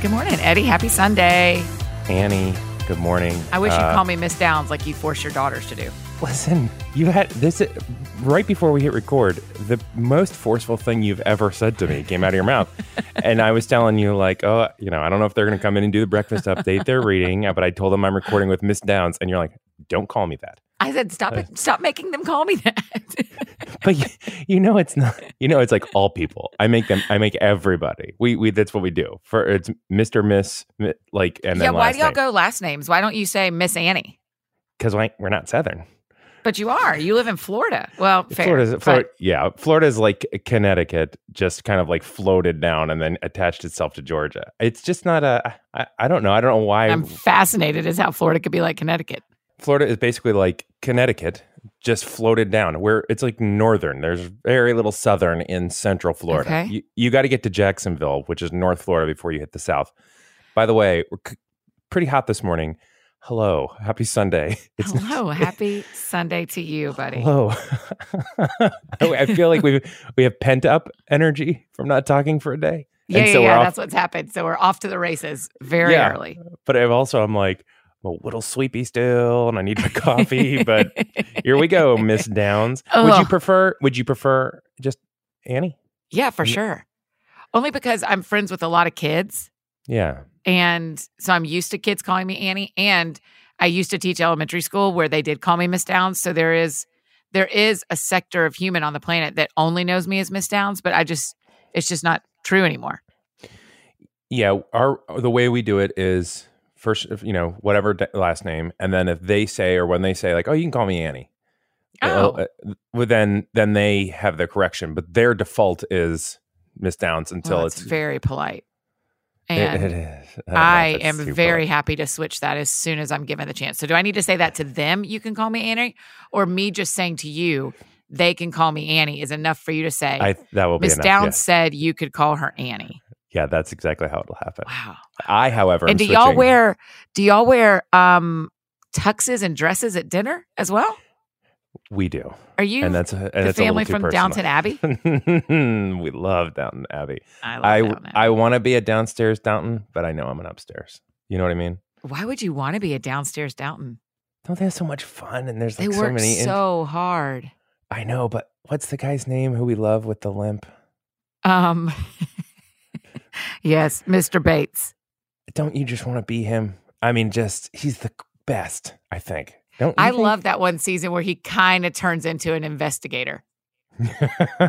Good morning, Eddie. Happy Sunday. Annie, good morning. I wish you'd Uh, call me Miss Downs like you force your daughters to do. Listen, you had this right before we hit record. The most forceful thing you've ever said to me came out of your mouth, and I was telling you like, oh, you know, I don't know if they're going to come in and do the breakfast update. They're reading, but I told them I'm recording with Miss Downs, and you're like, don't call me that. I said, stop it. Stop making them call me that. But you, you know, it's not. You know, it's like all people. I make them. I make everybody. We we. That's what we do. For it's Mister Miss like and yeah, why do y'all go last names? Why don't you say Miss Annie? Because we're not Southern. But you are. You live in Florida. Well, fair. Florida's, Florida, yeah, Florida's like Connecticut, just kind of like floated down and then attached itself to Georgia. It's just not a. I, I don't know. I don't know why. I'm fascinated as how Florida could be like Connecticut. Florida is basically like Connecticut, just floated down. Where it's like northern. There's very little southern in Central Florida. Okay. You, you got to get to Jacksonville, which is North Florida, before you hit the South. By the way, we're c- pretty hot this morning. Hello, happy Sunday. It's Hello. Happy Sunday to you, buddy. Hello. I feel like we we have pent up energy from not talking for a day. Yeah, And yeah, so yeah. off- That's what's happened. So we're off to the races very Yeah. early. But I've also I'm like A little sleepy still, and I need my coffee. but here we go, Miss Downs. Would you oh. prefer? Would you prefer just Annie? yeah, for sure. Only because I'm friends with a lot of kids. Yeah. And so I'm used to kids calling me Annie. And I used to teach elementary school where they did call me Miss Downs. So there is there is a sector of human on the planet that only knows me as Miss Downs, but I just it's just not true anymore. Yeah. Our the way we do it is first, you know, whatever last name, and then if they say or when they say like, oh, you can call me Annie. Oh. uh, well, then then they have the correction, but their default is Miss Downs until Well, it's it's very polite. It- And it is. I, I am very polite. happy to switch that as soon as I'm given the chance. So do I need to say that to them? You can call me Annie, or me just saying to you, they can call me Annie is enough for you to say. I that will be Miss. Downs said you could call her Annie. Yeah. that's exactly how it'll happen. Wow. I, however, and do y'all wear do y'all wear um tuxes and dresses at dinner as well? We do, Are you and that's and the that's family from personal. Downton Abbey? we love Downton Abbey. I love I Downton Abbey. I want to be a downstairs Downton, but I know I'm an upstairs. You know what I mean? Why would you want to be a downstairs Downton? Don't they have so much fun? And there's They like so work many. in- so hard. I know, but what's the guy's name who we love with the limp? Um Yes, Mr. Bates. Don't you just want to be him? I mean, just he's the best. I think. Don't I think? love that one season where he kind of turns into an investigator.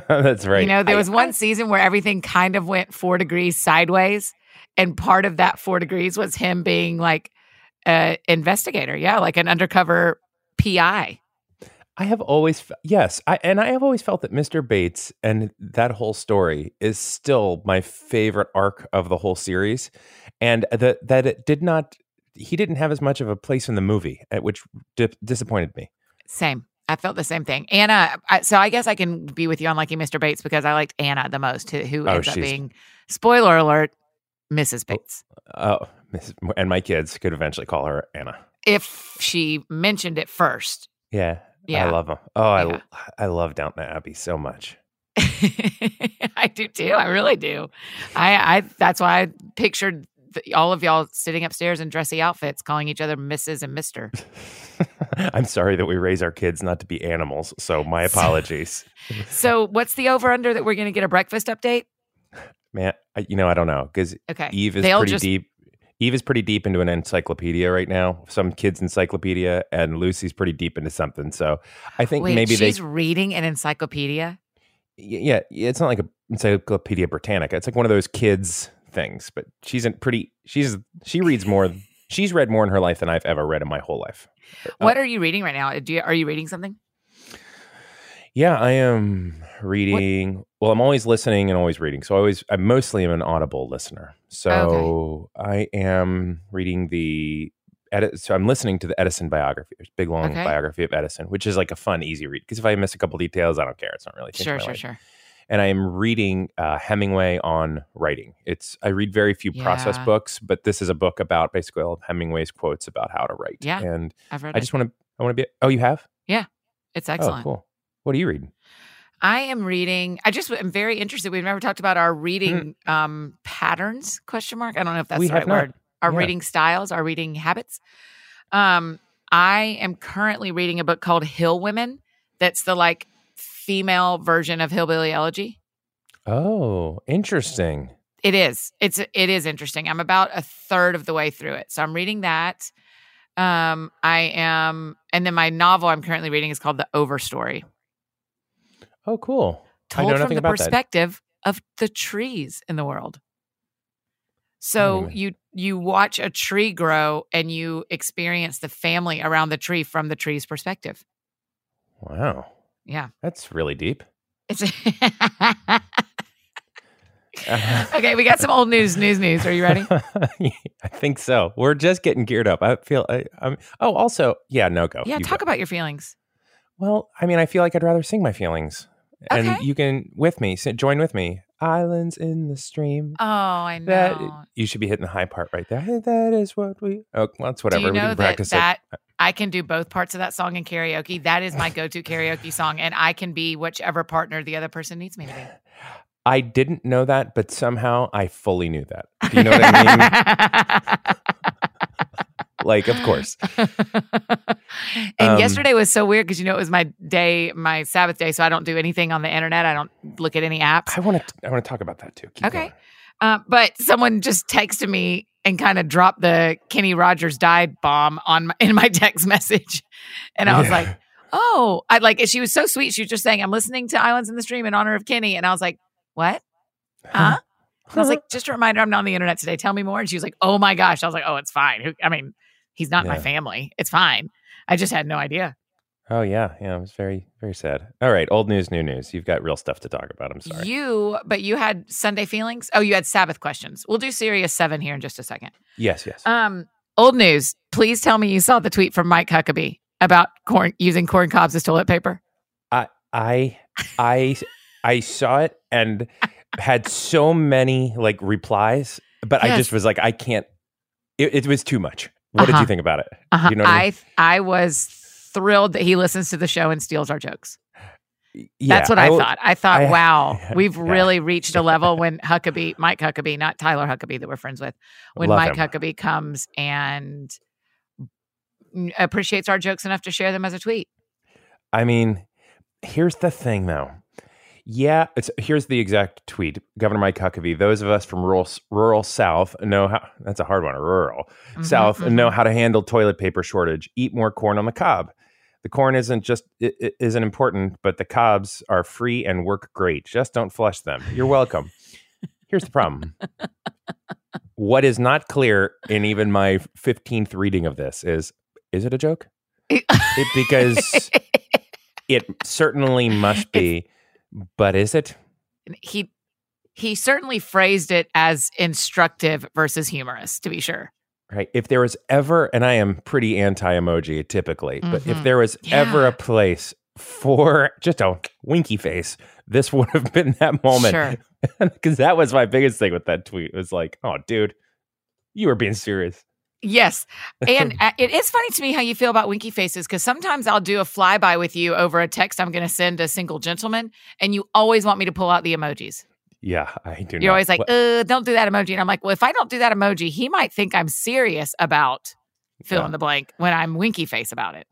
That's right. You know, there I- was one I- season where everything kind of went four degrees sideways. And part of that four degrees was him being like an investigator. Yeah, like an undercover PI. I have always, fe- yes, I and I have always felt that Mr. Bates and that whole story is still my favorite arc of the whole series, and that that it did not, he didn't have as much of a place in the movie, uh, which di- disappointed me. Same. I felt the same thing. Anna, I, so I guess I can be with you on liking Mr. Bates because I liked Anna the most, who, who Oh, ends up being, spoiler alert, Mrs. Bates. Oh, Mrs. and my kids could eventually call her Anna. If she mentioned it first. Yeah, Yeah. I love them. Oh, I Yeah. I love Downton Abbey so much. I do too. I really do. I, I that's why I pictured the, all of y'all sitting upstairs in dressy outfits, calling each other Mrs. and Mister. I'm sorry that we raise our kids not to be animals, so my apologies. So, what's the over under that we're going to get a breakfast update? Man, I, you know I don't know because Okay, Eve is They'll pretty just- deep. Eve is pretty deep into an encyclopedia right now, some kid's encyclopedia, and Lucy's pretty deep into something. So I think Wait, maybe they, she's reading an encyclopedia. yeah, it's not like a Encyclopedia Britannica. It's like one of those kids things. But she's in pretty. She's she reads more. She's read more in her life than I've ever read in my whole life. Uh, what are you reading right now? Do you, are you reading something? Yeah, I am reading. Well, I'm always listening and always reading. So I always, I mostly am an audible listener. So I am reading the edit. So I'm listening to the Edison biography, There's a big long Okay. biography of Edison, which is like a fun, easy read. Because if I miss a couple details, I don't care. It's not really Sure, sure, life. sure. And I am reading uh, Hemingway on writing. It's I read very few process books, but this is a book about basically all of Hemingway's quotes about how to write. Yeah. and I've read I just want to. I want to be. Oh, you have? Yeah. It's excellent. Oh, cool. What are you reading? I am reading. I just am very interested. We've never talked about our reading um, patterns? Question mark. I don't know if that's We the right not. word. Our Yeah. reading styles, our reading habits. Um, I am currently reading a book called Hill Women. That's the like female version of Hillbilly Elegy. Oh, interesting. It is. It's it is interesting. I'm about a third of the way through it. So I'm reading that. Um, I am and then my novel I'm currently reading is called The Overstory. Oh, cool. I know Told from nothing the about that. perspective of the trees in the world. So Hmm. you you watch a tree grow and you experience the family around the tree from the tree's perspective. Wow. Yeah. That's really deep. It's Okay, we got some old news, news, news. Are you ready? I think so. We're just getting geared up. I feel I, I'm. Oh, also, yeah, no go. Yeah, You talk go. about your feelings. Well, I mean, I feel like I'd rather sing my feelings, and Okay. you can with me, join with me. Islands in the stream. Oh, I know. That you should be hitting the high part right there. Hey, that is what we. Oh, well, that's whatever. Do you we know can that practice that I can do both parts of that song in karaoke? That is my go-to karaoke song, and I can be whichever partner the other person needs me to be. I didn't know that, but somehow I fully knew that. Do you know what I mean? like, of course. and Um, yesterday was so weird because you know it was my day, my Sabbath day, so I don't do anything on the internet. I don't look at any apps. I want to. I want to talk about that too. Keep Okay. Uh, but someone just texted me and kind of dropped the Kenny Rogers died bomb on my, in my text message, and I was like, "Oh, I like." She was so sweet. She was just saying, "I'm listening to Islands in the Stream in honor of Kenny," and I was like, "What? Huh?" I was like, "Just a reminder, I'm not on the internet today. Tell me more." And she was like, "Oh my gosh!" I was like, "Oh, it's fine. Who, I mean, he's not in my family. It's fine. I just had no idea." Oh yeah, yeah. It was very, very sad. All right, old news, new news. You've got real stuff to talk about. I'm sorry. You, but you had Sunday feelings. Oh, you had Sabbath questions. We'll do Serious Seven here in just a second. yes, yes. Um, old news. Please tell me you saw the tweet from Mike Huckabee about corn using corn cobs as toilet paper. I, I, I I saw it and had so many like replies, but I just was like, I can't. It, it was too much. What did Uh-huh. you think about it? Uh-huh. You know I I I was thrilled that he listens to the show and steals our jokes. Yeah, That's what I, will- thought. I thought, I- wow, we've yeah. really reached a level when Huckabee, Mike Huckabee, not Tyler Huckabee that we're friends with, when Love Mike him. Huckabee comes and appreciates our jokes enough to share them as a tweet. I mean, here's the thing, though. Yeah, it's here's the exact tweet. Governor Mike Huckabee. Those of us from rural rural South know how. That's a hard one. Rural Mhm, South mhm. know how to handle toilet paper shortage. Eat more corn on the cob. The corn isn't just isn't important, but the cobs are free and work great. Just don't flush them. You're welcome. Here's the problem. what is not clear in even my 15th reading of this is is it a joke? It, because it certainly must be, but is it? he he certainly phrased it as instructive versus humorous to be sure Right. If there was ever, and I am pretty anti emoji typically, but if Mhm. there was ever a place for just a winky face, this would have been that moment. Sure. Because that was my biggest thing with that tweet. It was like, oh, dude, you were being serious. Yes and uh, it is funny to me how you feel about winky faces because sometimes i'll do a flyby with you over a text i'm going to send a single gentleman and you always want me to pull out the emojis Yeah, I do. you're not- always like uh don't do that emoji and i'm like well if i don't do that emoji he might think i'm serious about fill Yeah. in the blank when i'm winky face about it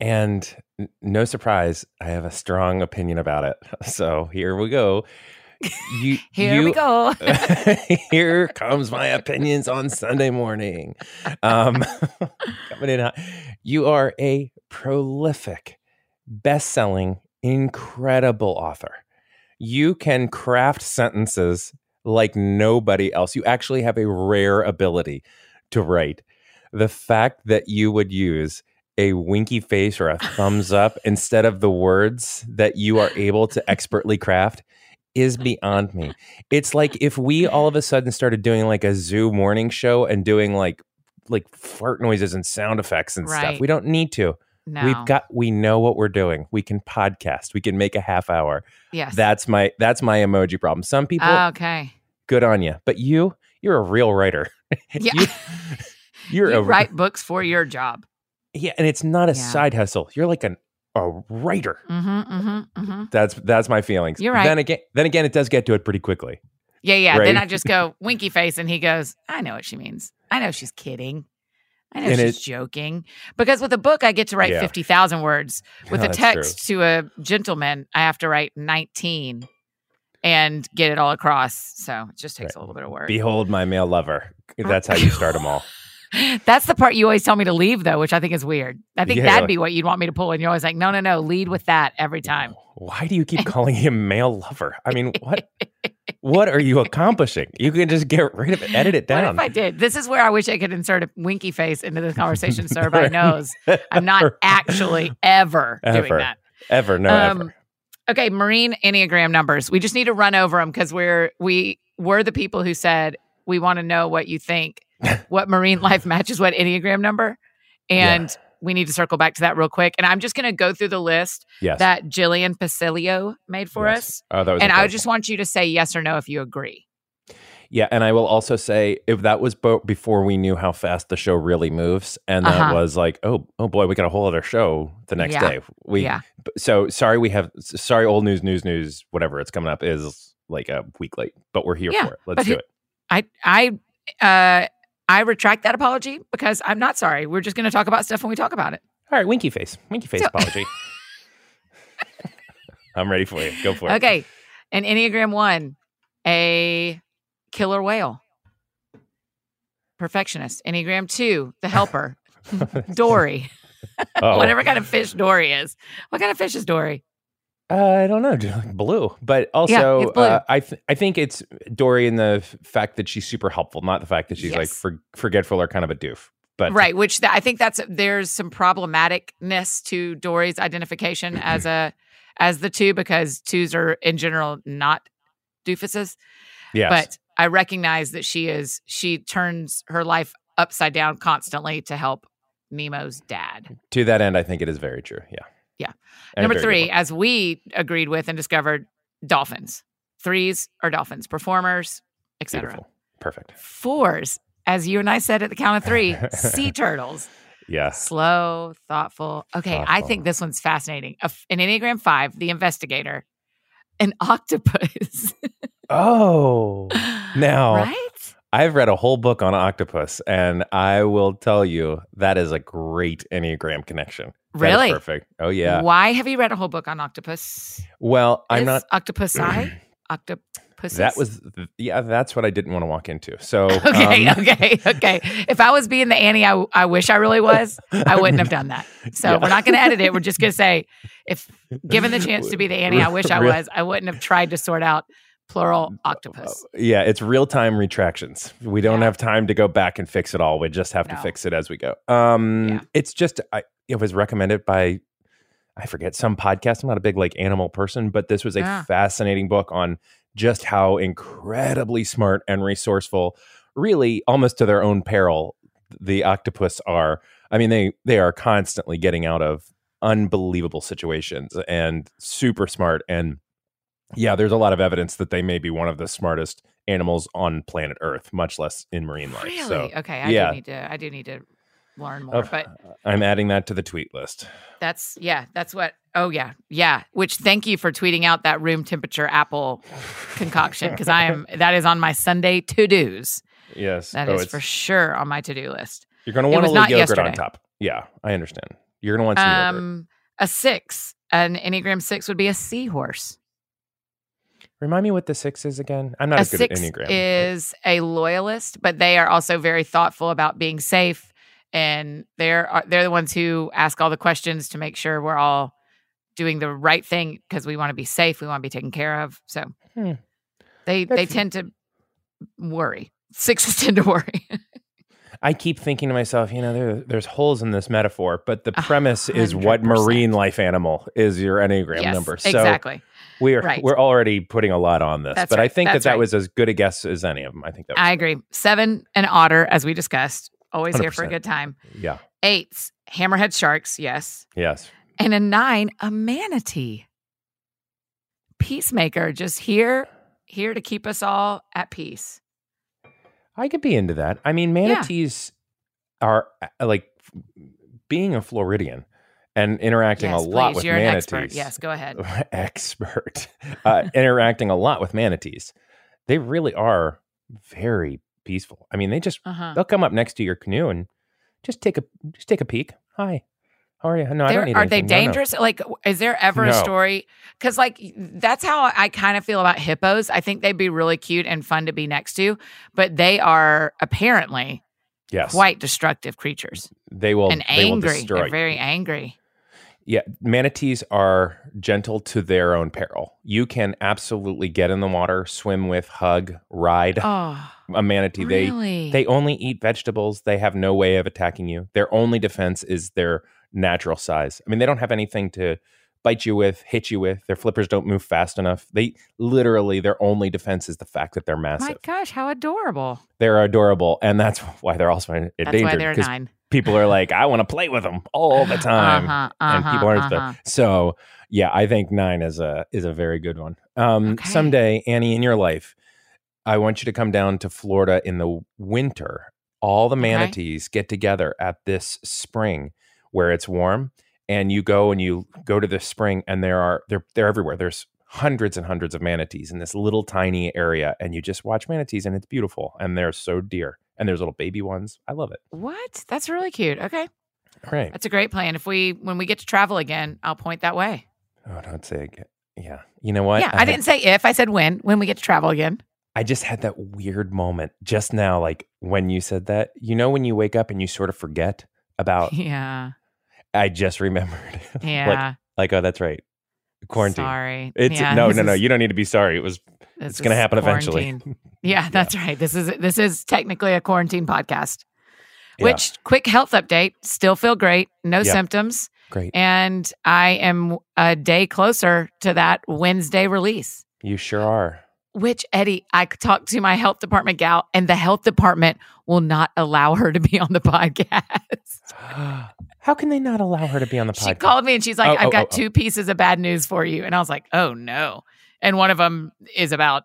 and n- no surprise, I have a strong opinion about it. So here we go. You, here you, we go Here comes my opinions on Sunday morning. Um, coming in hot. You are a prolific, best selling, incredible author. You can craft sentences like nobody else. You actually have a rare ability to write. The fact that you would use a winky face or a thumbs up instead of the words that you are able to expertly craft is beyond me. It's like if we all of a sudden started doing like a zoo morning show and doing like like fart noises and sound effects and stuff. We don't need to. no We've got we know what we're doing. We can podcast. We can make a half hour. yes That's my that's my emoji problem. Some people okay good on you, but you you're a real writer. yeah You- You're you a write books for your job Yeah, and it's not a Yeah. side hustle. You're like an a writer. Mm-hmm, mm-hmm, mm-hmm. That's that's my feelings. You're right. Then again, then again, it does get to it pretty quickly. Yeah, yeah. Then I just go winky face, and he goes, "I know what she means. I know she's kidding. I know And she's it- joking." Because with a book, I get to write Yeah. fifty thousand words. With a text to a gentleman, I have to write nineteen and get it all across. So it just takes a little bit of work. Behold my male lover. That's how you start them all. That's the part you always tell me to leave, though, which I think is weird. I think Yeah. that'd be what you'd want me to pull, and you're always like, "No, no, no, lead with that every time." Why do you keep calling him male lover? I mean, what what are you accomplishing? You can just get rid of it, edit it What down. if I did? This is where I wish I could insert a winky face into this conversation so everybody knows I'm not actually ever, doing that. ever, no, Um, ever. Okay, Marine Enneagram numbers. We just need to run over them because we're we were the people who said we want to know what you think, what Marine life matches what Enneagram number, and we need to circle back to that real quick. And I'm just going to go through the list Yes. that Jillian Pasilio made for Yes. us, Oh, that was and I just want you to say yes or no if you agree. Yeah, and I will also say if that was bo- before we knew how fast the show really moves, and that Uh-huh. was like, oh, oh boy, we got a whole other show the next Yeah. day. We yeah, so sorry we have sorry old news news news whatever it's coming up is like a week late, but we're here Yeah, for it. Let's do it. I I uh I retract that apology because I'm not sorry. We're just going to talk about stuff when we talk about it. All right, winky face, winky face So- apology. I'm ready for you. Go for it. Okay. An Enneagram 1, a killer whale. Perfectionist. Enneagram 2, the helper. Dory. Oh, Whatever kind of fish Dory is. What kind of fish is Dory? Uh, I don't know, blue, but also blue. Uh, I th- I think it's Dory in the f- fact that she's super helpful, not the fact that she's like for- forgetful or kind of a doof. But Right, which th- I think that's there's some problematicness to Dory's identification as a as the two because twos are in general not doofuses. yes, but I recognize that she is she turns her life upside down constantly to help Nemo's dad. to that end, I think it is very true. Yeah, Yeah. And Number three, as we agreed with and discovered, dolphins. Threes are dolphins, performers, etc. perfect. Fours, as you and I said at the count of three, sea turtles. Yeah, Slow, thoughtful. Okay, I think this one's fascinating. An Enneagram five, the investigator, an octopus. Oh, now right? I've read a whole book on octopus, and I will tell you that is a great enneagram connection. Really? perfect. Oh yeah. Why have you read a whole book on octopus? Well, I'm Is not. Octopus. I octopus. That was yeah. That's what I didn't want to walk into. So okay. um, okay. Okay. If I was being the Annie, I, I wish I really was. I wouldn't have done that. So Yeah. we're not going to edit it. We're just going to say, if given the chance to be the Annie, I wish I was. I wouldn't have tried to sort out plural uh, octopus. Uh, yeah, it's real time retractions. We don't Yeah. have time to go back and fix it all. We just have to fix it as we go. Um, Yeah. it's just I, it was recommended by I forget some podcast. I'm not a big like animal person, but this was a Yeah. fascinating book on just how incredibly smart and resourceful, really almost to their own peril, the octopus are. I mean, they they are constantly getting out of unbelievable situations and super smart and yeah, there's a lot of evidence that they may be one of the smartest animals on planet Earth, much less in marine life. Really? So okay. I yeah. do need to. I do need to learn more. of- but I'm adding that to the tweet list. that's yeah. That's what. Oh yeah, yeah. Which thank you for tweeting out that room temperature apple concoction because I am that is on my Sunday to dos. Yes, That Oh, is for sure on my to do list. You're going to want a little yogurt on top. Yeah, I understand. You're going to want some yogurt. Um, a six, an Enneagram six would be a seahorse. Remind me what the six is again. I'm not a as good at six enneagram. is a loyalist, but they are also very thoughtful about being safe, and they're uh, they're the ones who ask all the questions to make sure we're all doing the right thing because we want to be safe, we want to be taken care of. So Hmm. they they tend to worry. Sixes tend to worry. I keep thinking to myself, you know, there, there's holes in this metaphor, but the A premise is what marine life animal is your enneagram yes, number. So exactly. We're Right. we're already putting a lot on this, That's but I think that That's that right. was as good a guess as any of them. I think that was I agree. Seven, an otter, as we discussed. Always here for a good time. yeah, Eights, hammerhead sharks. Yes. yes. And a nine, a manatee. Peacemaker, just here, here to keep us all at peace. I could be into that. I mean, manatees are uh, like being a Floridian and interacting yes, a lot please. with You're an expert. Yes, go ahead. expert. Uh, interacting a lot with manatees. They really are very peaceful. I mean, they just Uh-huh. they'll come up next to your canoe and just take a just take a peek. Hi, how are you? No, I They're- don't need are they anything. No, no. dangerous? Like, is there ever a story? Because, like, that's how I kind of feel about hippos. I think they'd be really cute and fun to be next to, but they are apparently Yes, quite destructive creatures they will and they will angry. destroy They're very angry. Yeah, manatees are gentle to their own peril. You can absolutely get in the water, swim with, hug, ride Oh, a manatee. really? They they only eat vegetables. They have no way of attacking you. Their only defense is their natural size. I mean, they don't have anything to bite you with, hit you with. Their flippers don't move fast enough. They literally their only defense is the fact that they're massive. My gosh, how adorable! They're adorable, and that's why they're also endangered. That's why they're nine. People are like, I want to play with them all the time Uh-huh, and uh-huh, people aren't uh-huh. so yeah i think nine is a is a very good one um Okay. someday annie in your life i want you to come down to florida in the winter all the Okay. manatees get together at this spring where it's warm and you go and you go to the spring and there are they're they're everywhere there's hundreds and hundreds of manatees in this little tiny area and you just watch manatees and it's beautiful and they're so dear and there's little baby ones i love it What? That's really cute. Okay, all right that's a great plan. If we when we get to travel again, I'll point that way. oh don't say again yeah you know what yeah, I, had- didn't say if. I said when. When we get to travel again. I just had that weird moment just now, like when you said that. You know, when you wake up and you sort of forget about, Yeah. I just remembered. Yeah. like, like, oh, that's right. Quarantine. Sorry. It's Yeah, no, no, no. is- You don't need to be sorry. It was, this it's going to happen eventually. quarantine. Yeah, that's right. This is this is technically a quarantine podcast. Yeah. Which quick health update, still feel great, no Yeah. symptoms, Great. and I am a day closer to that Wednesday release. You sure are. Which Eddie, I talked to my health department gal, and the health department will not allow her to be on the podcast. How can they not allow her to be on the podcast? She called me and she's like, Oh, I've oh, got oh, oh. two pieces of bad news for you. And I was like, oh no. And one of them is about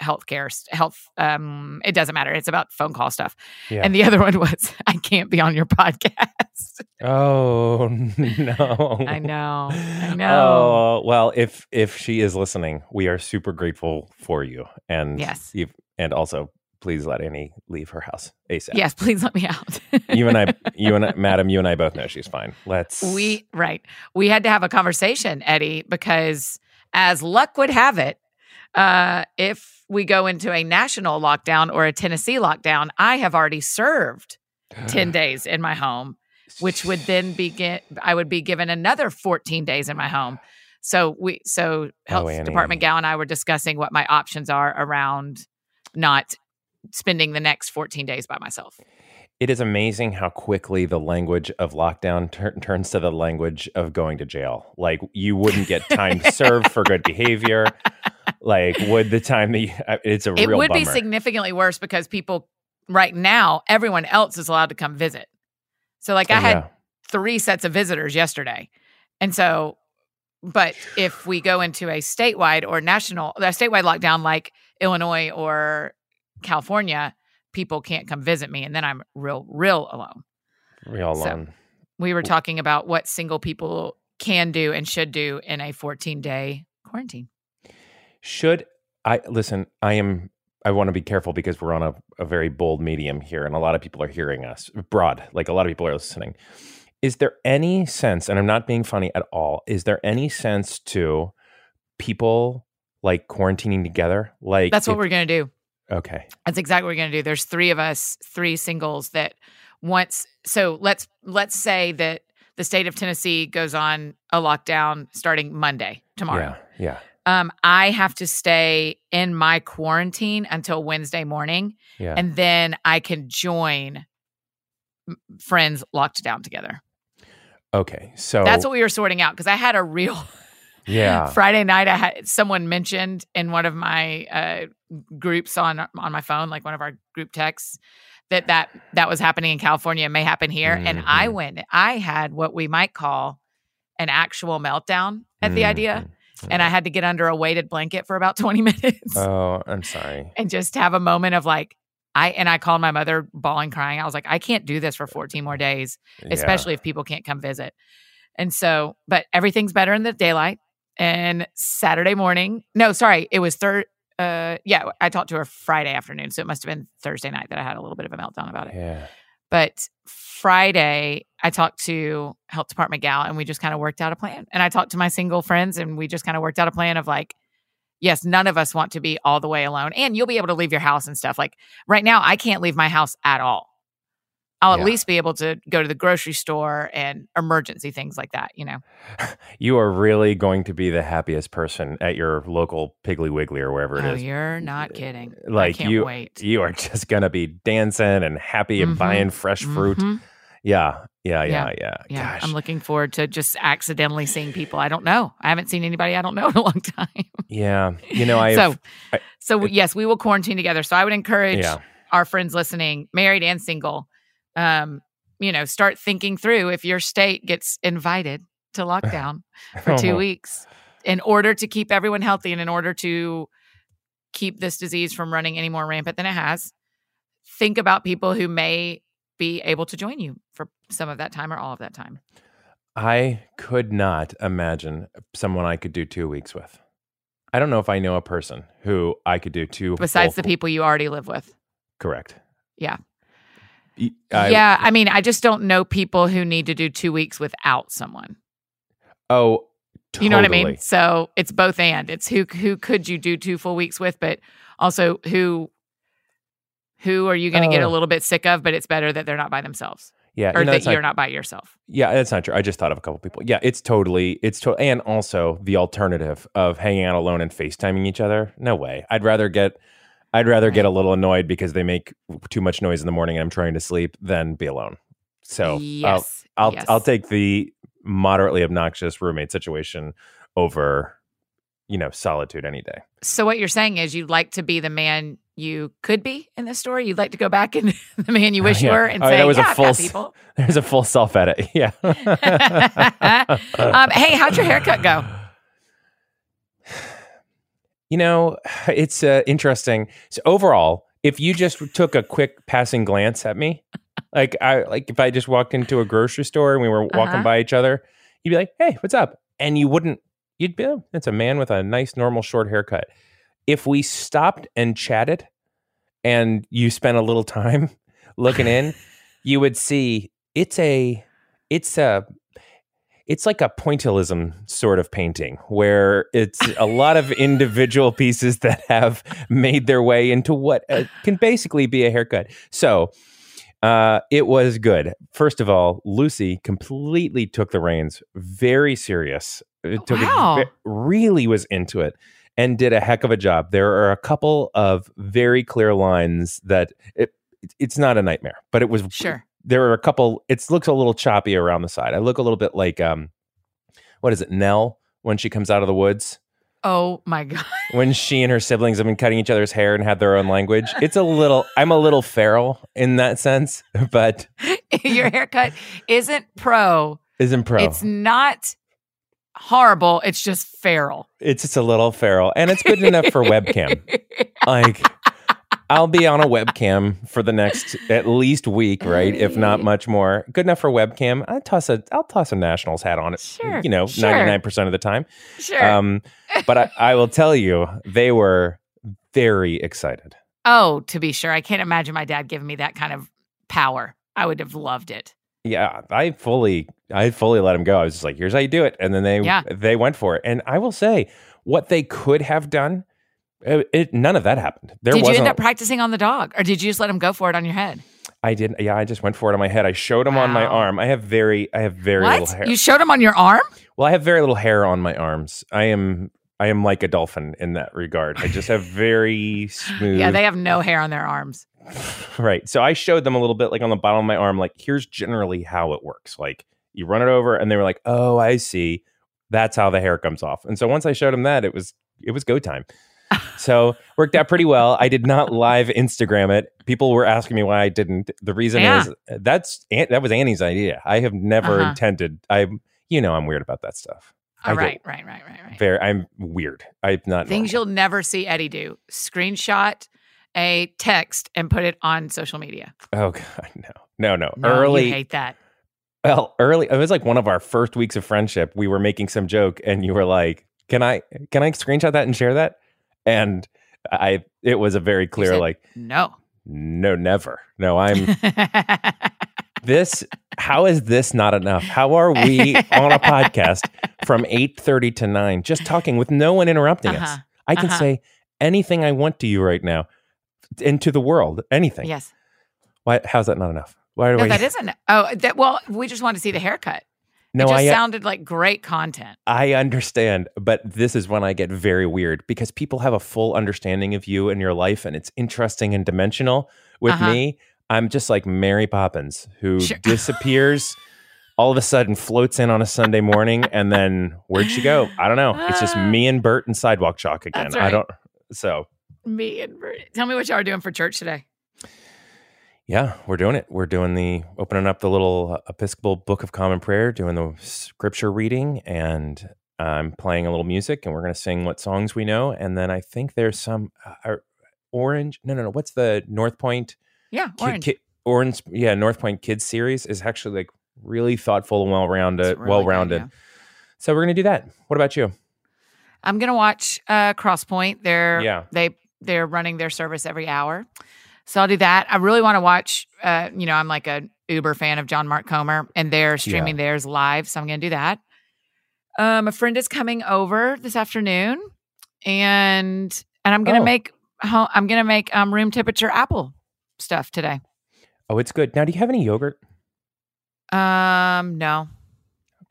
healthcare, health. Um, it doesn't matter. It's about phone call stuff. Yeah. And the other one was, I can't be on your podcast. Oh no! I know. I know Oh well, if if she is listening, we are super grateful for you, and Yes. you- and also please let Annie leave her house asap. Yes, please let me out. you and I, you and I, Madam, you and I both know she's fine. Let's we right. We had to have a conversation, Eddie, because as luck would have it, uh, if we go into a national lockdown or a Tennessee lockdown, I have already served 10 days in my home, which would then begin I would be given another 14 days in my home. So we so health Oh, department gal and I were discussing what my options are around not spending the next 14 days by myself. It is amazing how quickly the language of lockdown tur- turns to the language of going to jail. Like you wouldn't get time served for good behavior. Like would the time that you, uh, it's a real it would be significantly worse because people right now everyone else is allowed to come visit so like i Oh, had yeah. three sets of visitors yesterday and so but if we go into a statewide or national a statewide lockdown like illinois or california people can't come visit me and then i'm real real alone real so- alone. we were talking about what single people can do and should do in a 14 day quarantine Should I listen? I am. I want to be careful because we're on a, a very bold medium here, and a lot of people are hearing us broad. Like a lot of people are listening. Is there any sense, and I'm not being funny at all, is there any sense to people like quarantining together? Like that's what if- we're going to do okay. That's exactly what we're going to do. There's three of us, three singles that once. So let's let's say that the state of Tennessee goes on a lockdown starting Monday tomorrow. Yeah. Um, I have to stay in my quarantine until Wednesday morning, Yeah. Yeah. and then I can join friends locked down together. okay. So That's what we were sorting out because I had a real Yeah. Friday night, I had someone mentioned in one of my uh, groups on on my phone, like one of our group texts, that that that was happening in California and may happen here. And I Mhm. went, I had what we might call an actual meltdown at the idea, Mhm. and I had to get under a weighted blanket for about twenty minutes Oh, I'm sorry. and just have a moment of like. I and I called my mother bawling crying. I was like, I can't do this for 14 more days Yeah. especially if people can't come visit. And so, but everything's better in the daylight. And Saturday morning, no, sorry, it was third. Uh, yeah, I talked to her Friday afternoon, so it must have been Thursday night that I had a little bit of a meltdown about it. Yeah. But Friday, I talked to Health Department gal, and we just kind of worked out a plan. And I talked to my single friends, and we just kind of worked out a plan of like, yes, none of us want to be all the way alone, and you'll be able to leave your house and stuff. Like right now, I can't leave my house at all. I'll Yeah. at least be able to go to the grocery store and emergency things like that, you know. You are really going to be the happiest person at your local Piggly Wiggly or wherever it Oh, is. you're not kidding. Like I can't you, wait. you are just gonna be dancing and happy and Mhm. buying fresh fruit. Mhm. Yeah, yeah, yeah, Yeah. yeah. Yeah, Gosh, I'm looking forward to just accidentally seeing people I don't know. I haven't seen anybody I don't know in a long time. yeah. You know, I so, I- so yes, we will quarantine together. So I would encourage yeah, our friends listening, married and single, um, you know, start thinking through if your state gets invited to lockdown for two weeks in order to keep everyone healthy and in order to keep this disease from running any more rampant than it has. Think about people who may be able to join you for some of that time or all of that time. I could not imagine someone I could do two weeks with. I don't know if I know a person who I could do two. Besides the people you already live with. correct. Yeah. I- yeah. I mean, I just don't know people who need to do two weeks without someone. Oh, You know what I mean? So it's both and. It's who who could you do two full weeks with, but also who who are you going to get a Oh. little bit sick of? But it's better that they're not by themselves Yeah, or you know, that not, you're not by yourself. Yeah, that's not true. I just thought of a couple people. Yeah, it's totally, it's to, and also the alternative of hanging out alone and FaceTiming each other. No way. I'd rather get, I'd rather get a little annoyed because they make too much noise in the morning and I'm trying to sleep than be alone. So I'll, yes, I'll, yes. I'll take the moderately obnoxious roommate situation over, you know, solitude any day. So what you're saying is you'd like to be the man you could be in this story. You'd like to go back and the man you wish you Yeah. were and Oh, say, that was a "Yeah, I've full people." There's a full self edit. Yeah. um, hey, how'd your haircut go? You know, it's uh, interesting. So overall, if you just took a quick passing glance at me, like I like if I just walked into a grocery store and we were walking Uh-huh. by each other, you'd be like, "Hey, what's up?" And you wouldn't. You'd be, oh, "It's a man with a nice, normal, short haircut." If we stopped and chatted, and you spent a little time looking in, you would see it's a, it's a, it's like a pointillism sort of painting where it's a lot of individual pieces that have made their way into what uh, can basically be a haircut. So uh, it was good. First of all, Lucy completely took the reins, very serious. It took it Wow. ve- really was into it and did a heck of a job. There are a couple of very clear lines that it, it's not a nightmare, but it was Sure. There are a couple it looks a little choppy around the side i look a little bit like um what is it nell when she comes out of the woods Oh my god. when she and her siblings have been cutting each other's hair and have their own language it's a little i'm a little feral in that sense but your haircut isn't pro. isn't pro It's not horrible. It's just feral. it's just a little feral and it's good enough for webcam like I'll be on a webcam for the next at least week, right? If not much more. Good enough for webcam. I toss a I'll toss a Nationals hat on it. Sure, You know, ninety nine percent of the time. Sure. Um, but I, I will tell you, they were very excited. oh, to be sure. I can't imagine my dad giving me that kind of power. I would have loved it. Yeah, I fully, I fully let him go. I was just like, "Here's how you do it," and then they, Yeah. they went for it. And I will say, what they could have done, it, it none of that happened. There did you end up practicing on the dog, or did you just let him go for it on your head? I didn't. Yeah, I just went for it on my head. I showed them on my arm. I have very, I have very little hair. You showed him on your arm? well, I have very little hair on my arms. I am, I am like a dolphin in that regard. I just have very smooth. Yeah, they have no hair on their arms. Right. So I showed them a little bit like on the bottom of my arm, like, here's generally how it works. Like you run it over and they were like, oh, I see. That's how the hair comes off. And so once I showed them that, it was it was go time. So worked out pretty well. I did not live Instagram it. People were asking me why I didn't. The reason Yeah. is that's that was Annie's idea. I have never Uh-huh. intended. I you know I'm weird about that stuff. Oh, right, right, right, right, right. Very, I'm weird. I'm not Things normal. you'll never see Eddie do: screenshot a text and put it on social media. Oh god, no. No, no. No, Early hate that. Well, early it was like one of our first weeks of friendship. We were making some joke, and you were like, "Can I can I screenshot that and share that?" And I it was a very clear said, like, No. "No, never. No, I'm this. How is this not enough? How are we on a podcast from eight thirty to nine, just talking with no one interrupting us? Uh-huh. I can Uh-huh. say anything I want to you right now, into the world, anything. yes. Why? How's that not enough? Why do No, I? that isn't. Oh, that, well, we just want to see the haircut. No, it just I. uh, sounded like great content. I understand, but this is when I get very weird because people have a full understanding of you and your life, and it's interesting and dimensional. With Uh-huh. me, I'm just like Mary Poppins, who Sure. disappears, all of a sudden floats in on a Sunday morning, and then where'd she go? I don't know. It's just Ah. me and Bert and sidewalk chalk again. That's I don't. So Me and Bert. Tell me what y'all are doing for church today. Yeah, we're doing it. We're doing the opening up the little Episcopal Book of Common Prayer, doing the scripture reading, and I'm playing a little music, and we're going to sing what songs we know. And then I think there's some uh, orange. No, no, no. What's the North Point Yeah, Kid- orange. Kid- orange? Yeah, North Point Kids series is actually like really thoughtful and well rounded. Really well rounded. yeah. So we're going to do that. What about you? I'm gonna watch uh, Crosspoint. They're Yeah. they they're running their service every hour, so I'll do that. I really want to watch. Uh, you know, I'm like a uber fan of John Mark Comer, and they're streaming theirs live, so I'm gonna do that. Um, a friend is coming over this afternoon, and and I'm gonna Oh. make I'm gonna make um room temperature apple stuff today. Oh, it's good. Now, do you have any yogurt? Um, no,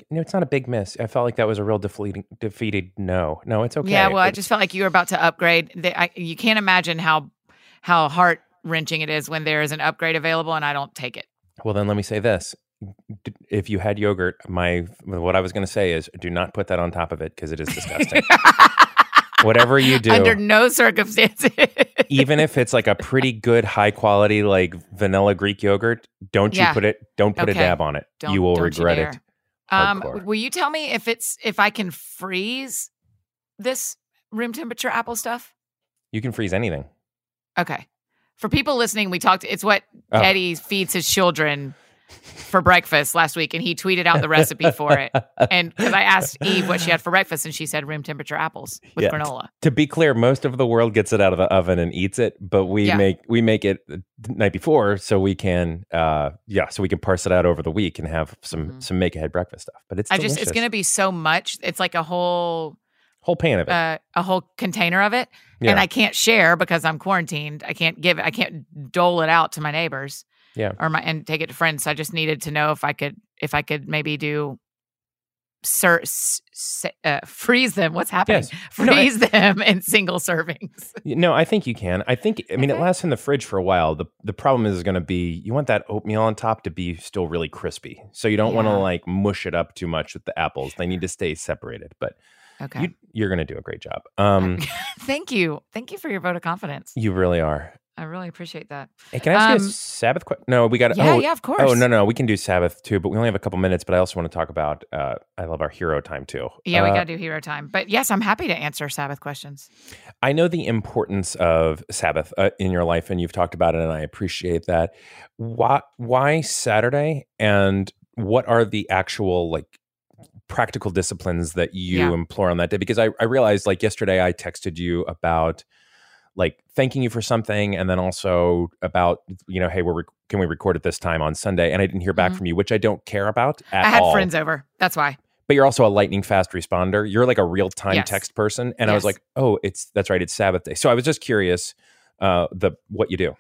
No, it's not a big miss. I felt like that was a real defeating, defeated no. No, it's okay. yeah. Well, I just felt like you were about to upgrade. The, I, you can't imagine how how heart wrenching it is when there is an upgrade available, and I don't take it. Well, then let me say this: if you had yogurt, my what I was going to say is, do not put that on top of it because it is disgusting. Whatever you do, Under no circumstances. even if it's like a pretty good, high quality like vanilla Greek yogurt, don't you put it? Don't put Okay. a dab on it. Don't- you will regret dare. it. Um, will you tell me if it's if I can freeze this room temperature apple stuff? You can freeze anything. Okay. For people listening, we talked. It's what Oh. Eddie feeds his children for breakfast last week, and he tweeted out the recipe for it. And because I asked Eve what she had for breakfast, and she said room temperature apples with Yeah. granola. to be clear, most of the world gets it out of the oven and eats it, but we Yeah. make we make it the night before so we can uh yeah, so we can parse it out over the week and have some Mhm. some make ahead breakfast stuff. But it's I just it's going to be so much. It's like a whole whole pan of it. uh, a whole container of it, yeah. and I can't share because I'm quarantined. I can't give it. I can't dole it out to my neighbors. Yeah. Or my and take it to friends. So I just needed to know if I could if I could maybe do sir uh, freeze them. What's happening? Yes. No, I- Freeze them in single servings. No, I think you can. I think I mean it lasts in the fridge for a while. The the problem is going to be you want that oatmeal on top to be still really crispy. So you don't want to like mush it up too much with the apples. They need to stay separated. But Okay. you you're going to do a great job. Um Thank you. Thank you for your vote of confidence. you really are. I really appreciate that. Hey, can I ask you Um, a Sabbath question? No, we got to Yeah, oh, yeah, of course. Oh no, no, we can do Sabbath too, but we only have a couple minutes. But I also want to talk about. Uh, I love our hero time too. Yeah, we Uh, got to do hero time. But yes, I'm happy to answer Sabbath questions. I know the importance of Sabbath uh, in your life, and you've talked about it, and I appreciate that. Why, why Saturday, and what are the actual like practical disciplines that you Yeah. implore on that day? Because I, I realized like yesterday, I texted you about like thanking you for something, and then also about you know, hey, we're rec- can we record at this time on Sunday? And I didn't hear back Mhm. from you, which I don't care about at I had all friends over. That's why. but you're also a lightning fast responder. You're like a real time Yes. text person, and I was like, oh, it's that's right, it's Sabbath day. So I was just curious, uh, the what you do.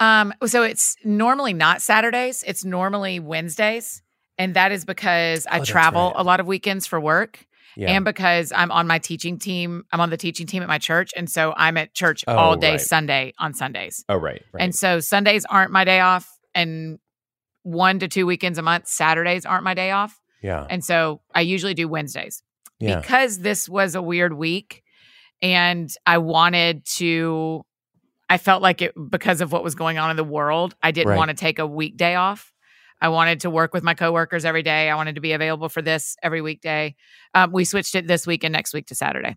Um, so it's normally not Saturdays. It's normally Wednesdays. And that is because I Oh, travel right. a lot of weekends for work Yeah, and because I'm on my teaching team. I'm on the teaching team at my church. And so I'm at church Oh, all day right. Sunday on Sundays. oh right, right. And so Sundays aren't my day off. And one to two weekends a month, Saturdays aren't my day off. yeah, And so I usually do Wednesdays. yeah, because this was a weird week and I wanted to I felt like it because of what was going on in the world, I didn't Right. want to take a weekday off. I wanted to work with my coworkers every day. I wanted to be available for this every weekday. Um, we switched it this week and next week to Saturday.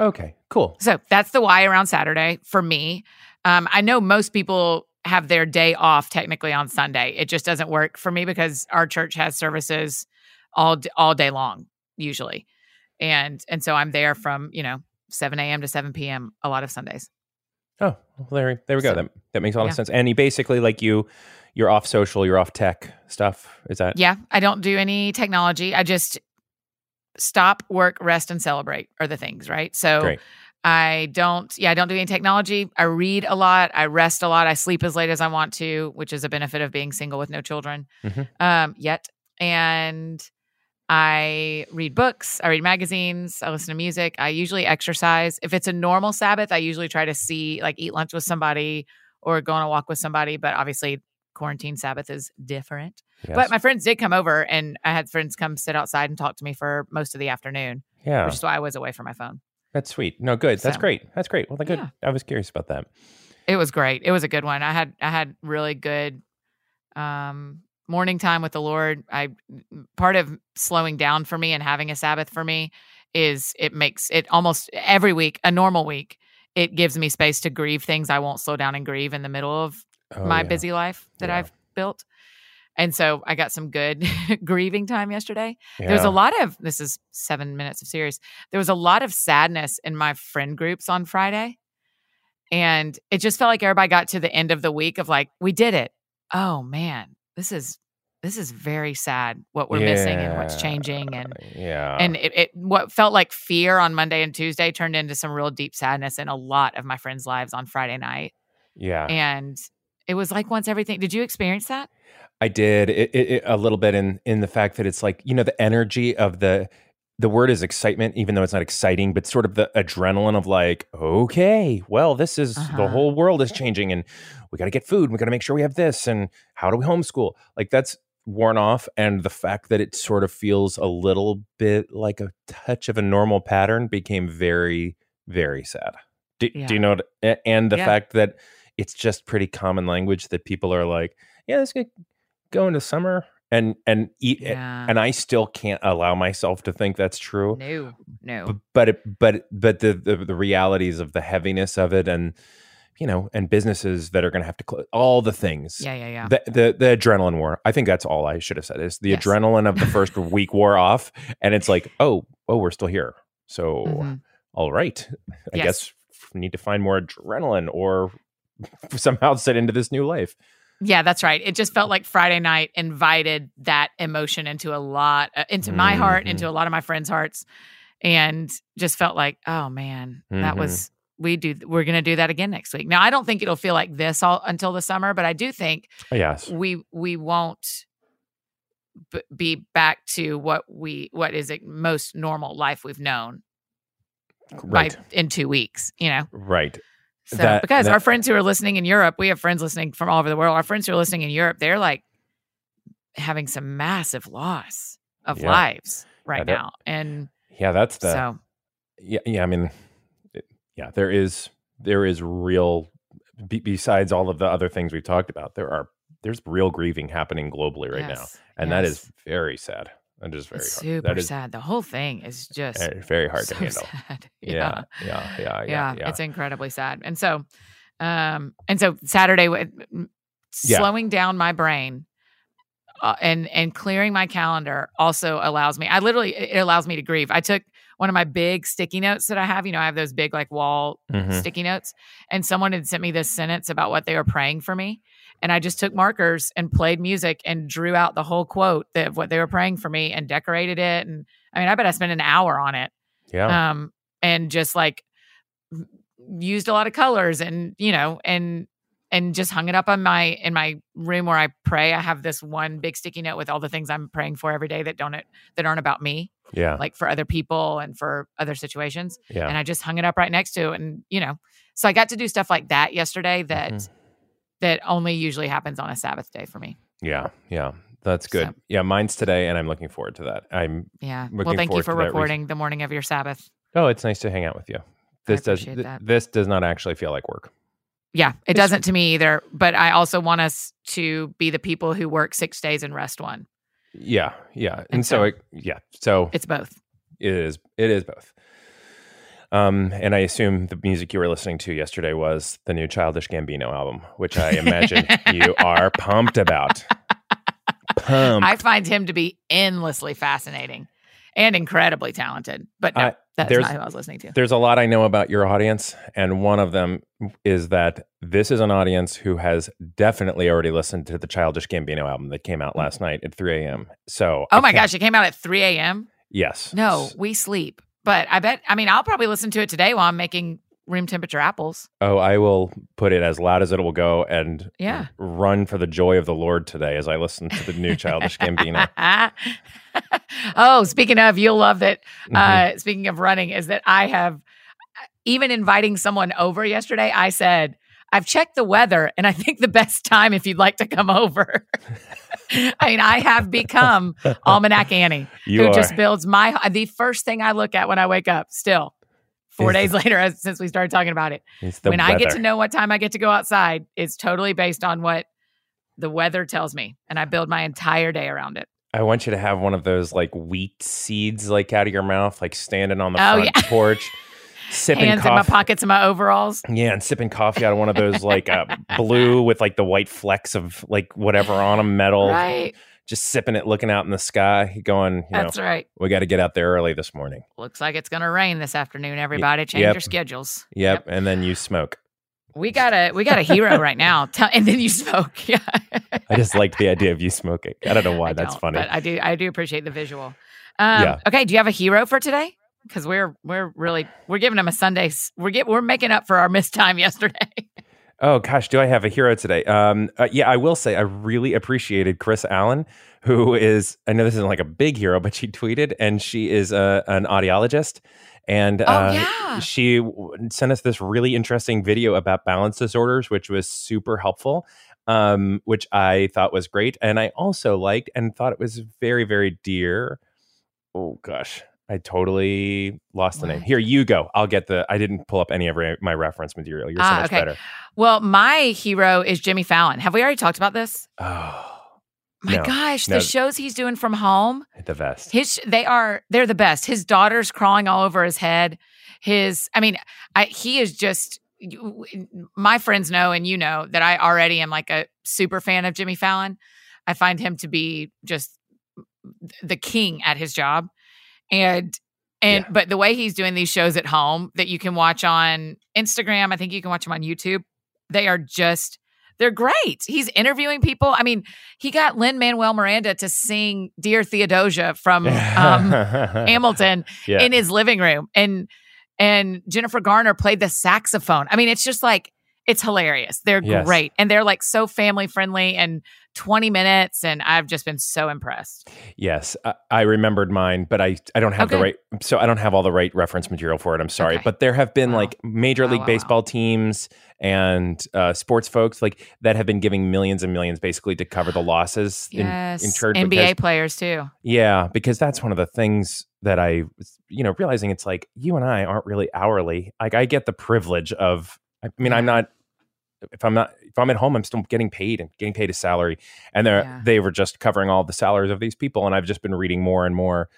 okay, cool. So that's the why around Saturday for me. Um, I know most people have their day off technically on Sunday. It just doesn't work for me because our church has services all all day long usually, and and so I'm there from you know 7 a.m. to 7 p.m. a lot of Sundays. Oh, well, there, there we go. So- that that makes a lot yeah. of sense. And you basically like you, you're off social, you're off tech stuff. Is that? Yeah, I don't do any technology. I just stop, work, rest, and celebrate are the things, right? So Great. I don't, yeah, I don't do any technology. I read a lot. I rest a lot. I sleep as late as I want to, which is a benefit of being single with no children Mhm. um, yet. And I read books. I read magazines. I listen to music. I usually exercise. If it's a normal Sabbath, I usually try to see, like, eat lunch with somebody or go on a walk with somebody. But obviously, quarantine Sabbath is different. Yes. But my friends did come over, and I had friends come sit outside and talk to me for most of the afternoon, yeah, which is why I was away from my phone. that's sweet. No, good. That's So- great. That's great. Well, good. Yeah. I was curious about that. It was great. It was a good one. I had I had really good um morning time with the Lord. I part of slowing down for me and having a Sabbath for me is it makes it almost every week, a normal week, it gives me space to grieve things I won't slow down and grieve in the middle of Oh, my yeah. busy life that Yeah. I've built. And so I got some good grieving time yesterday. There was a lot of this is seven minutes of serious. There was a lot of sadness in my friend groups on Friday. And it just felt like everybody got to the end of the week of like, we did it. Oh man, this is this is very sad what we're missing and what's changing. And yeah, and it, it what felt like fear on Monday and Tuesday turned into some real deep sadness in a lot of my friends' lives on Friday night. yeah. And it was like once everything did you experience that? I did it, it, it, a little bit in in the fact that it's like you know the energy of the the word is excitement, even though it's not exciting, but sort of the adrenaline of like, okay, well, this is the Uh-huh. whole world is changing, and we got to get food, we got to make sure we have this, and how do we homeschool? Like that's worn off, and the fact that it sort of feels a little bit like a touch of a normal pattern became very, very sad. Do, Yeah. do you know? What, and the Yeah. fact that it's just pretty common language that people are like, yeah, let's get go into summer and and eat. Yeah. And I still can't allow myself to think that's true. No, no. But it, but but the, the the realities of the heaviness of it, and you know, and businesses that are going to have to close, all the things. Yeah, yeah, yeah. The, the the adrenaline war. I think that's all I should have said. Is the Yes. adrenaline of the first week wore off, and it's like, oh, oh, we're still here. So, Mhm. all right, I Yes. guess we need to find more adrenaline or somehow set into this new life. Yeah, that's right. It just felt like Friday night invited that emotion into a lot, uh, into my heart, Mhm. into a lot of my friends' hearts, and just felt like, oh man, that Mhm. was we do. We're gonna do that again next week. Now, I don't think it'll feel like this all until the summer, but I do think Oh, yes, we we won't b- be back to what we what is it most normal life we've known right, by in two weeks. You know, right. So, That- because that- our friends who are listening in Europe, we have friends listening from all over the world. Our friends who are listening in Europe, they're like having some massive loss of Yeah. lives right that- now. And Yeah, that's the so, yeah, yeah. I mean, it- yeah, there is there is real be, besides all of the other things we've talked about. There are there's real grieving happening globally right now, and that yes. is very sad. That is very It's hard. super that is sad. The whole thing is just uh, very hard so to handle. Yeah, yeah, yeah, yeah, yeah, yeah. it's incredibly sad. And so, um, and so Saturday, m- Yeah. slowing down my brain uh, and and clearing my calendar also allows me. I literally it allows me to grieve. I took one of my big sticky notes that I have. You know, I have those big like wall Mhm. sticky notes, and someone had sent me this sentence about what they were praying for me. And I just took markers and played music and drew out the whole quote of what they were praying for me and decorated it. And I mean, I bet I spent an hour on it yeah, um and just like used a lot of colors and you know and and just hung it up on my in my room where I pray. I have this one big sticky note with all the things I'm praying for every day that don't that aren't about me, yeah, like for other people and for other situations. yeah. And I just hung it up right next to it and you know. So I got to do stuff like that yesterday that Mhm. That only usually happens on a Sabbath day for me. yeah, yeah. That's good. So- yeah, mine's today, and I'm looking forward to that. I'm. Yeah. Well, thank you for recording the morning of your Sabbath. Oh, it's nice to hang out with you. This does. th- that. this does not actually feel like work. Yeah, it It's- doesn't to me either. But I also want us to be the people who work six days and rest one. Yeah, yeah, and, And so, so- it, yeah, so It's both. it is. It is both. Um, and I assume the music you were listening to yesterday was the new Childish Gambino album, which I imagine you are pumped about. Pumped. I find him to be endlessly fascinating and incredibly talented. But no, I- that's not who I was listening to. There's a lot I know about your audience, and one of them is that this is an audience who has definitely already listened to the Childish Gambino album that came out last night at 3 a.m. So, Oh I my gosh, it came out at 3 a.m. yes, No, we sleep. But I bet, I mean, I'll probably listen to it today while I'm making room temperature apples. Oh, I will put it as loud as it will go and Yeah. run for the joy of the Lord today as I listen to the new Childish Gambino. oh, speaking of, you'll love that. Mhm. Uh, speaking of running, is that I have even inviting someone over yesterday. I said, I've checked the weather and I think the best time if you'd like to come over. I mean, I have become Almanac Annie, you who are. just builds my the first thing I look at when I wake up. Still, four Is- days later, as, since we started talking about it, it's the when I get to know what time I get to go outside, it's totally based on what the weather tells me, and I build my entire day around it. I want you to have one of those like wheat seeds like out of your mouth, like standing on the Oh, front yeah. porch, sipping Hands in my pockets of my overalls. Yeah, and sipping coffee out of one of those like uh, blue with like the white flecks of like whatever on them, metal. Right. Just sipping it, looking out in the sky, going, you know, That's right. we got to get out there early this morning. Looks like it's going to rain this afternoon. Everybody, change yep. your schedules. Yep, and then you smoke. We got a we got a hero right now. Tell, and then you smoke. Yeah. I just liked the idea of you smoking. I don't know why I that's funny. But I do I do appreciate the visual. Um, Yeah. Okay. Do you have a hero for today? Because we're we're really we're giving them a Sunday. We're get we're making up for our missed time yesterday. Oh gosh, do I have a hero today? Um, uh, yeah, I will say I really appreciated Chris Allen, who is I know this isn't like a big hero, but she tweeted and she is a, an audiologist, and Oh, uh, yeah. she w- sent us this really interesting video about balance disorders, which was super helpful, um, which I thought was great, and I also liked and thought it was very very dear. Oh gosh. I totally lost the name. Here you go. I'll get the. I didn't pull up any of my reference material. You're so Ah, much okay. better. well, my hero is Jimmy Fallon. Have we already talked about this? Oh, My No. gosh, No. the shows he's doing from home. the best. His they are they're the best. His daughter's crawling all over his head. His I mean, I he is just my friends know and you know that I already am like a super fan of Jimmy Fallon. I find him to be just the king at his job. And and Yeah. but the way he's doing these shows at home that you can watch on Instagram, I think you can watch them on YouTube. They are just they're great. He's interviewing people. I mean, he got Lin-Manuel Miranda to sing "Dear Theodosia" from um, Hamilton yeah. in his living room, and and Jennifer Garner played the saxophone. I mean, it's just like it's hilarious. They're Yes. great, and they're like so family friendly and twenty minutes, and I've just been so impressed. yes, I, I remembered mine, but I I don't have the right. So I don't have all the right reference material for it. I'm sorry, Okay. but there have been Wow. like major league wow, wow. baseball teams and uh, sports folks like that have been giving millions and millions basically to cover the losses Yes, in. NBA because- players too. Yeah, because that's one of the things that I, you know, realizing it's like you and I aren't really hourly. Like I get the privilege of, I mean, I'm not. If I'm not, if I'm at home, I'm still getting paid and getting paid a salary, and they Yeah. they were just covering all the salaries of these people, and I've just been reading more and more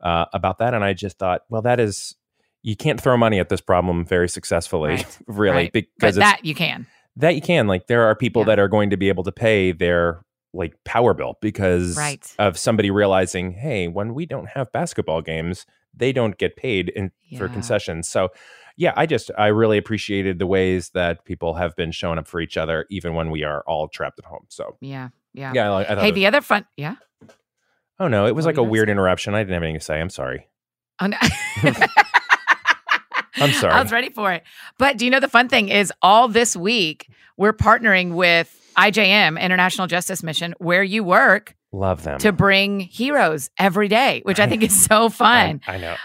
uh, about that, and I just thought, well, that is, you can't throw money at this problem very successfully, Right, really, right. because But that you can. that you can like there are people Yeah. that are going to be able to pay their like power bill because Right. of somebody realizing hey when we don't have basketball games they don't get paid in, for concessions so yeah i just i really appreciated the ways that people have been showing up for each other even when we are all trapped at home so Yeah, yeah. yeah i, I thought Hey, was- the other fun, yeah. oh no it was What like a weird say? interruption i didn't have anything to say i'm sorry Oh, no. I'm sorry. I was ready for it. But do you know the fun thing is all this week we're partnering with IJM International Justice Mission where you work love them to bring heroes every day, which I think is so I, fun. I know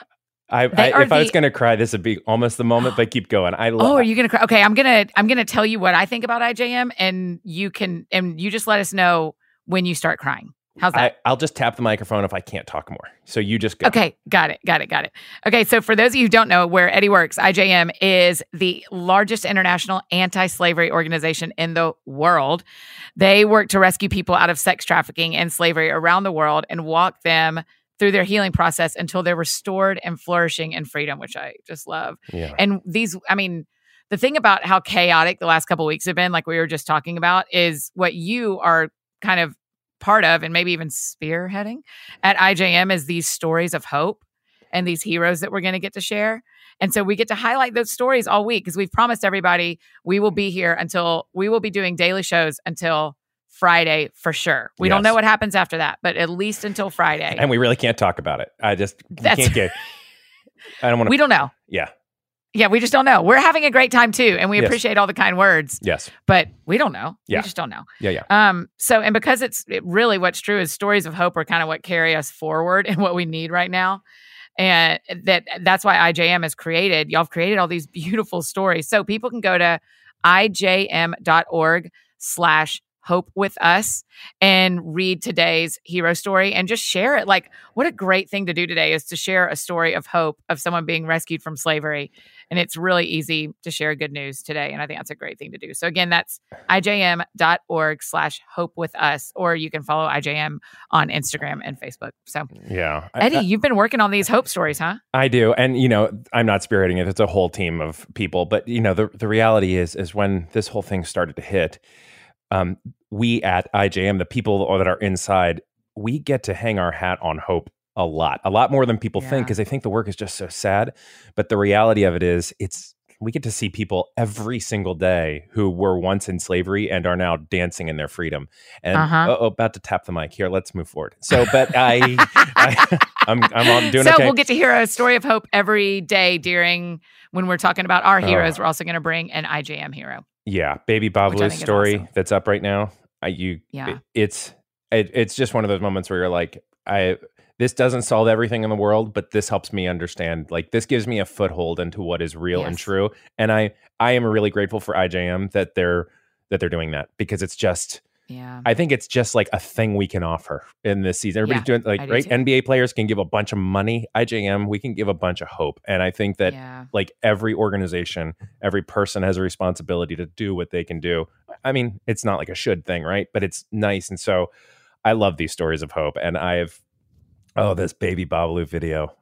I, I if I was going to cry, this would be almost the moment. But keep going. I love. Oh, are you gonna cry? Okay, I'm gonna I'm gonna tell you what I think about IJM, and you can and you just let us know when you start crying. How's that? I, I'll just tap the microphone if I can't talk more. So you just go. Okay, got it, got it, got it. Okay, so for those of you who don't know where Eddie works, IJM is the largest international anti slavery organization in the world. They work to rescue people out of sex trafficking and slavery around the world and walk them through their healing process until they're restored and flourishing in freedom, which I just love. Yeah. And these, I mean, the thing about how chaotic the last couple weeks have been, like we were just talking about, is what you are kind of part of and maybe even spearheading at IJM is these stories of hope and these heroes that we're going to get to share. And so we get to highlight those stories all week because we've promised everybody we will be here until we will be doing daily shows until Friday for sure. We don't know what happens after that, but at least until Friday. And we really can't talk about it. I just can't get. I don't want to. we don't know. Yeah. Yeah, we just don't know. We're having a great time too, and we Yes. appreciate all the kind words, Yes. but we don't know. Yeah. We just don't know. Yeah. Yeah. Um, so and because it's it really what's true is stories of hope are kind of what carry us forward and what we need right now. And that that's why IJM has created, y'all have created all these beautiful stories. So people can go to ijm.org slash hope with us and read today's hero story and just share it. Like, what a great thing to do today is to share a story of hope of someone being rescued from slavery. And it's really easy to share good news today. And I think that's a great thing to do. So again, that's ijm.org slash hope with us, or you can follow IJM on Instagram and Facebook. So Yeah. I- Eddie, you've been working on these hope stories, huh? I do, and you know, I'm not spearheading it. It's a whole team of people, but you know, the the reality is, is when this whole thing started to hit, um, we at IJM, the people that are inside, we get to hang our hat on hope a lot, a lot more than people think, because they think the work is just so sad. But the reality of it is, it's we get to see people every single day who were once in slavery and are now dancing in their freedom. And Uh-huh. oh, about to tap the mic here. Let's move forward. So, but I, I I'm I'm doing so okay. we'll get to hear a story of hope every day during when we're talking about our heroes. Oh. We're also going to bring an IJM hero. Yeah, baby Which Babalu's story awesome. that's up right now. I you Yeah. it- it's it, it's just one of those moments where you're like, I this doesn't solve everything in the world, but this helps me understand. Like this gives me a foothold into what is real and true, and I I am really grateful for IJM that they're that they're doing that because it's just Yeah. I think it's just like a thing we can offer in this season. Everybody's doing like do right too. NBA players can give a bunch of money. IJM we can give a bunch of hope, and I think that yeah. like every organization, every person has a responsibility to do what they can do. I mean, it's not like a should thing, right? But it's nice. And so I love these stories of hope. And I've, oh, this baby Babalu video.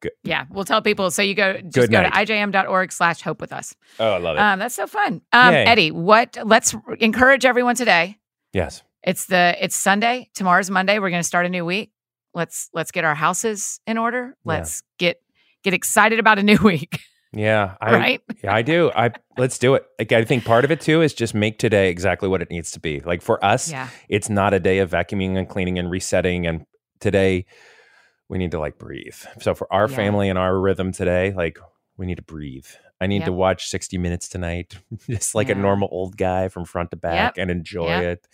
Good. Yeah. We'll tell people. So you go, just Good go night. to ijm.org slash hope with us. Oh, I love it. Um, that's so fun. Um, Eddie, what, let's encourage everyone today. Yes. It's the, it's Sunday. Tomorrow's Monday. We're going to start a new week. Let's, let's get our houses in order. Let's get, get excited about a new week. Yeah. I, right. Yeah, I do. I let's do it. Like, I think part of it too is just make today exactly what it needs to be. Like for us, Yeah. it's not a day of vacuuming and cleaning and resetting. And today, we need to like breathe. So for our Yeah. family and our rhythm today, like we need to breathe. I need Yep. to watch 60 Minutes tonight, just like a normal old guy from front to back and enjoy Yep. it.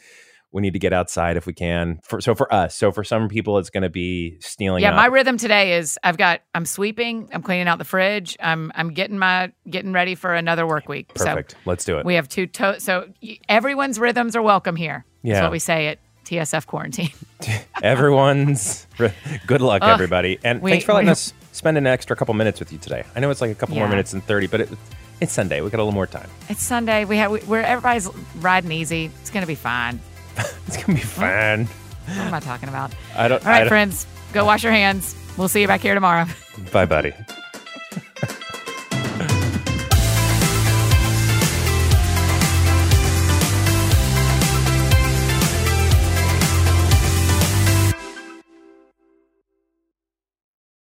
We need to get outside if we can. For, so for us, so for some people, it's going to be stealing. Yeah, up. my rhythm today is I've got I'm sweeping, I'm cleaning out the fridge, I'm I'm getting my getting ready for another work week. Perfect. Let's do it. we have two to- so everyone's rhythms are welcome here. Yeah, That's Yeah. what we say at TSF quarantine. Everyone's good luck, everybody, and we- thanks for letting we- us spend an extra couple minutes with you today. I know it's like a couple more minutes than thirty, but it, it's Sunday. We got a little more time. It's Sunday. We have we, we're everybody's riding easy. It's gonna be fine. It's gonna be fun. What am I talking about? I don't. All right, I friends, go wash your hands. We'll see you back here tomorrow. bye, buddy.